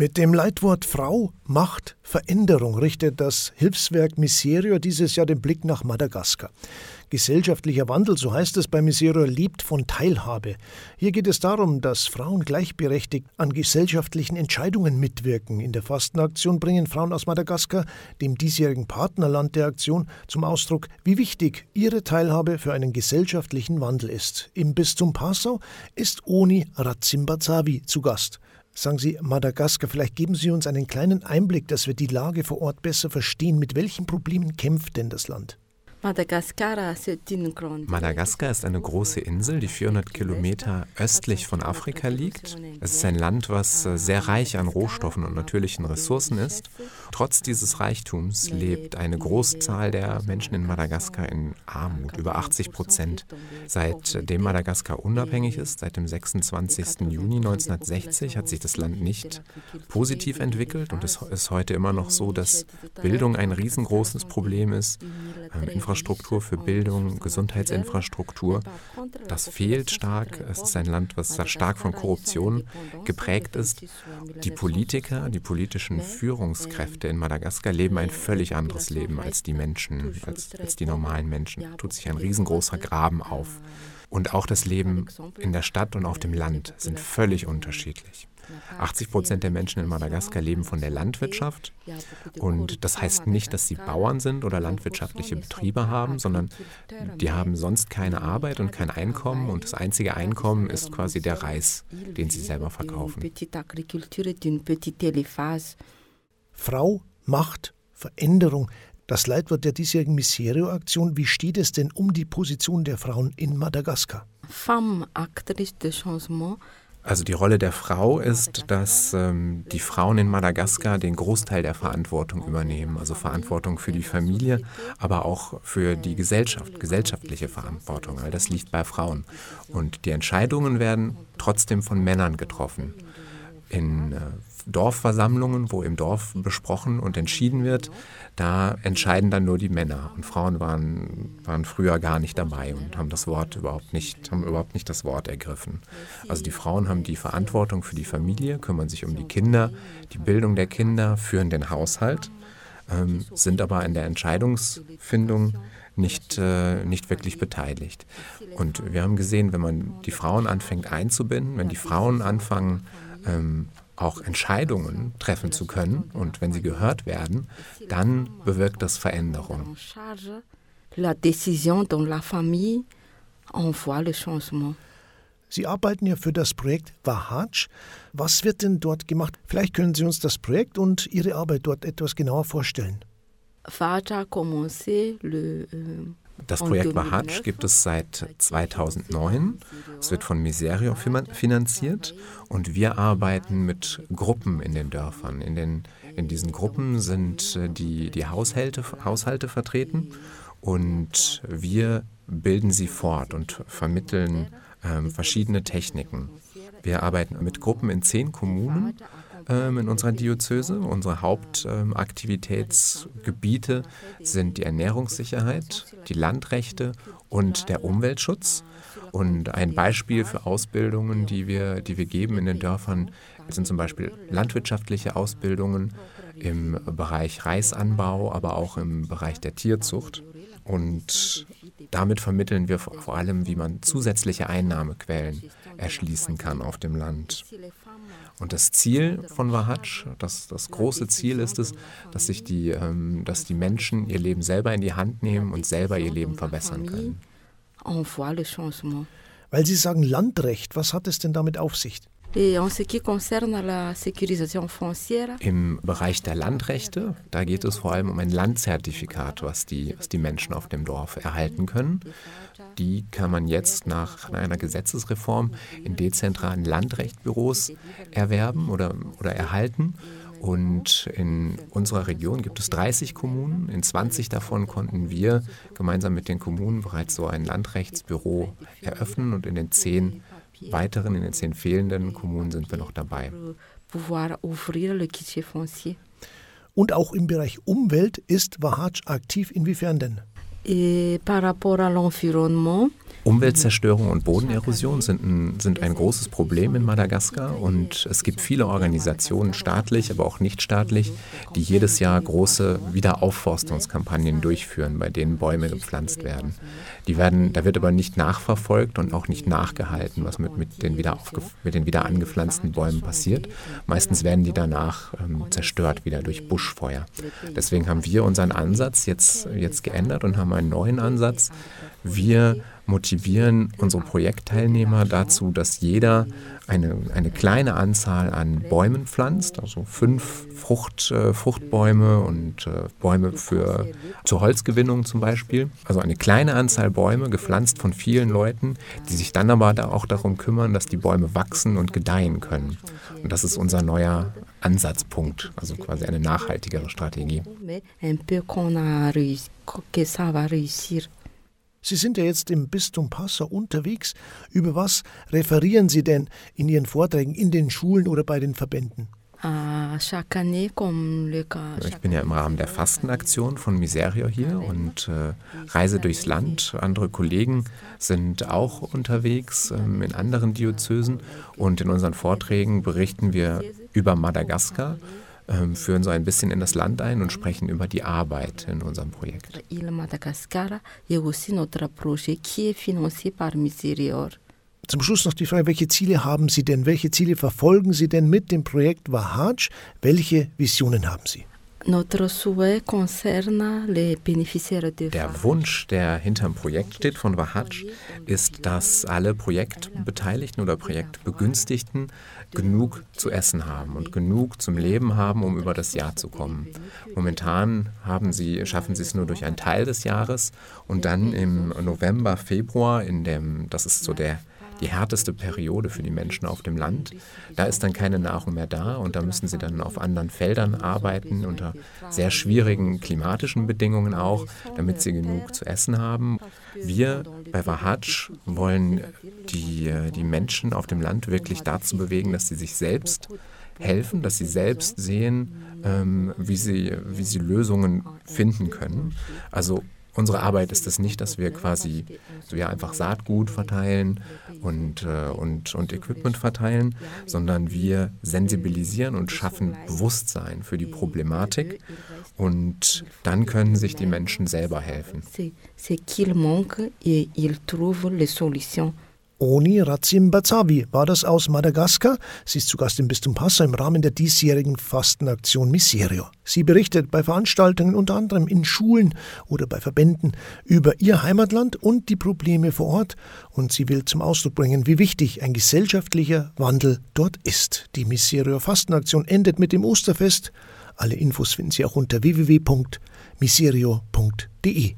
Mit dem Leitwort Frau, Macht, Veränderung richtet das Hilfswerk Miserio dieses Jahr den Blick nach Madagaskar. Gesellschaftlicher Wandel, so heißt es bei Miserio, lebt von Teilhabe. Hier geht es darum, dass Frauen gleichberechtigt an gesellschaftlichen Entscheidungen mitwirken. In der Fastenaktion bringen Frauen aus Madagaskar, dem diesjährigen Partnerland der Aktion, zum Ausdruck, wie wichtig ihre Teilhabe für einen gesellschaftlichen Wandel ist. Im Bistum Passau ist Oni Ratzimbazavi zu Gast. Sagen Sie, Madagaskar, vielleicht geben Sie uns einen kleinen Einblick, dass wir die Lage vor Ort besser verstehen. Mit welchen Problemen kämpft denn das Land? Madagaskar ist eine große Insel, die 400 Kilometer östlich von Afrika liegt. Es ist ein Land, was äh, sehr reich an Rohstoffen und natürlichen Ressourcen ist. Trotz dieses Reichtums lebt eine Großzahl der Menschen in Madagaskar in Armut, über 80 Prozent. Seitdem Madagaskar unabhängig ist, seit dem 26. Juni 1960, hat sich das Land nicht positiv entwickelt und es ist heute immer noch so, dass Bildung ein riesengroßes Problem ist. Ähm, Infrastruktur für Bildung, Gesundheitsinfrastruktur. Das fehlt stark. Es ist ein Land, was stark von Korruption geprägt ist. Die Politiker, die politischen Führungskräfte in Madagaskar leben ein völlig anderes Leben als die Menschen, als, als die normalen Menschen. Tut sich ein riesengroßer Graben auf. Und auch das Leben in der Stadt und auf dem Land sind völlig unterschiedlich. 80 Prozent der Menschen in Madagaskar leben von der Landwirtschaft. Und das heißt nicht, dass sie Bauern sind oder landwirtschaftliche Betriebe haben, sondern die haben sonst keine Arbeit und kein Einkommen. Und das einzige Einkommen ist quasi der Reis, den sie selber verkaufen. Frau, Macht, Veränderung. Das Leitwort der diesjährigen Miserio-Aktion. Wie steht es denn um die Position der Frauen in Madagaskar? Also die Rolle der Frau ist, dass ähm, die Frauen in Madagaskar den Großteil der Verantwortung übernehmen, also Verantwortung für die Familie, aber auch für die Gesellschaft, gesellschaftliche Verantwortung. All das liegt bei Frauen. Und die Entscheidungen werden trotzdem von Männern getroffen. In äh, Dorfversammlungen, wo im Dorf besprochen und entschieden wird, da entscheiden dann nur die Männer. Und Frauen waren, waren früher gar nicht dabei und haben das Wort überhaupt nicht, haben überhaupt nicht das Wort ergriffen. Also die Frauen haben die Verantwortung für die Familie, kümmern sich um die Kinder, die Bildung der Kinder, führen den Haushalt, ähm, sind aber in der Entscheidungsfindung nicht, äh, nicht wirklich beteiligt. Und wir haben gesehen, wenn man die Frauen anfängt einzubinden, wenn die Frauen anfangen, ähm, auch Entscheidungen treffen zu können und wenn sie gehört werden, dann bewirkt das Veränderung. Sie arbeiten ja für das Projekt Wahaj. Was wird denn dort gemacht? Vielleicht können Sie uns das Projekt und Ihre Arbeit dort etwas genauer vorstellen. Wahaj a commencé le, euh, das Projekt Wahaj gibt es seit 2009. Es wird von Miserio finanziert und wir arbeiten mit Gruppen in den Dörfern. In, den, in diesen Gruppen sind äh, die, die Haushalte, Haushalte vertreten und wir bilden sie fort und vermitteln ähm, verschiedene Techniken. Wir arbeiten mit Gruppen in zehn Kommunen in unserer Diözese. Unsere Hauptaktivitätsgebiete sind die Ernährungssicherheit, die Landrechte und der Umweltschutz. Und ein Beispiel für Ausbildungen, die wir, die wir geben in den Dörfern, sind zum Beispiel landwirtschaftliche Ausbildungen im Bereich Reisanbau, aber auch im Bereich der Tierzucht. Und damit vermitteln wir vor allem, wie man zusätzliche Einnahmequellen erschließen kann auf dem Land. Und das Ziel von Wahaj, das, das große Ziel ist es, dass sich die, ähm, dass die Menschen ihr Leben selber in die Hand nehmen und selber ihr Leben verbessern können. Weil Sie sagen Landrecht, was hat es denn damit auf sich? Im Bereich der Landrechte, da geht es vor allem um ein Landzertifikat, was die, was die Menschen auf dem Dorf erhalten können. Die kann man jetzt nach einer Gesetzesreform in dezentralen Landrechtbüros erwerben oder, oder erhalten. Und in unserer Region gibt es 30 Kommunen. In 20 davon konnten wir gemeinsam mit den Kommunen bereits so ein Landrechtsbüro eröffnen und in den 10 weiteren, in den zehn fehlenden Kommunen sind wir noch dabei. Und auch im Bereich Umwelt ist Wahaj aktiv. Inwiefern denn? Et par rapport à l'environnement, Umweltzerstörung und Bodenerosion sind ein, sind ein großes Problem in Madagaskar und es gibt viele Organisationen, staatlich, aber auch nicht staatlich, die jedes Jahr große Wiederaufforstungskampagnen durchführen, bei denen Bäume gepflanzt werden. Die werden da wird aber nicht nachverfolgt und auch nicht nachgehalten, was mit, mit, den, wieder mit den wieder angepflanzten Bäumen passiert. Meistens werden die danach ähm, zerstört, wieder durch Buschfeuer. Deswegen haben wir unseren Ansatz jetzt, jetzt geändert und haben einen neuen Ansatz. Wir motivieren unsere Projektteilnehmer dazu, dass jeder eine, eine kleine Anzahl an Bäumen pflanzt, also fünf Frucht, äh, Fruchtbäume und äh, Bäume für, zur Holzgewinnung zum Beispiel. Also eine kleine Anzahl Bäume, gepflanzt von vielen Leuten, die sich dann aber da auch darum kümmern, dass die Bäume wachsen und gedeihen können. Und das ist unser neuer Ansatzpunkt, also quasi eine nachhaltigere Strategie. Sie sind ja jetzt im Bistum Passau unterwegs. Über was referieren Sie denn in Ihren Vorträgen in den Schulen oder bei den Verbänden? Ah, ich bin ja im Rahmen der Fastenaktion von Miserio hier und äh, reise durchs Land. Andere Kollegen sind auch unterwegs ähm, in anderen Diözesen und in unseren Vorträgen berichten wir über Madagaskar führen so ein bisschen in das Land ein und sprechen über die Arbeit in unserem Projekt. Zum Schluss noch die Frage, welche Ziele haben Sie denn? Welche Ziele verfolgen Sie denn mit dem Projekt Wahaj? Welche Visionen haben Sie? Der Wunsch, der hinter dem Projekt steht von Wahaj, ist, dass alle Projektbeteiligten oder Projektbegünstigten genug zu essen haben und genug zum Leben haben, um über das Jahr zu kommen. Momentan haben sie, schaffen sie es nur durch einen Teil des Jahres und dann im November, Februar, in dem, das ist so der die härteste Periode für die Menschen auf dem Land. Da ist dann keine Nahrung mehr da und da müssen sie dann auf anderen Feldern arbeiten, unter sehr schwierigen klimatischen Bedingungen auch, damit sie genug zu essen haben. Wir bei Wahaj wollen die, die Menschen auf dem Land wirklich dazu bewegen, dass sie sich selbst helfen, dass sie selbst sehen, ähm, wie, sie, wie sie Lösungen finden können. Also Unsere Arbeit ist es nicht, dass wir quasi wir einfach Saatgut verteilen und, äh, und, und Equipment verteilen, sondern wir sensibilisieren und schaffen Bewusstsein für die Problematik und dann können sich die Menschen selber helfen. C'est qu'il manque et ils trouvent les solutions Oni Razimbazavi war das aus Madagaskar. Sie ist zu Gast im Bistum Passau im Rahmen der diesjährigen Fastenaktion Miserio. Sie berichtet bei Veranstaltungen unter anderem in Schulen oder bei Verbänden über ihr Heimatland und die Probleme vor Ort und sie will zum Ausdruck bringen, wie wichtig ein gesellschaftlicher Wandel dort ist. Die Miserio Fastenaktion endet mit dem Osterfest. Alle Infos finden Sie auch unter www.miserio.de.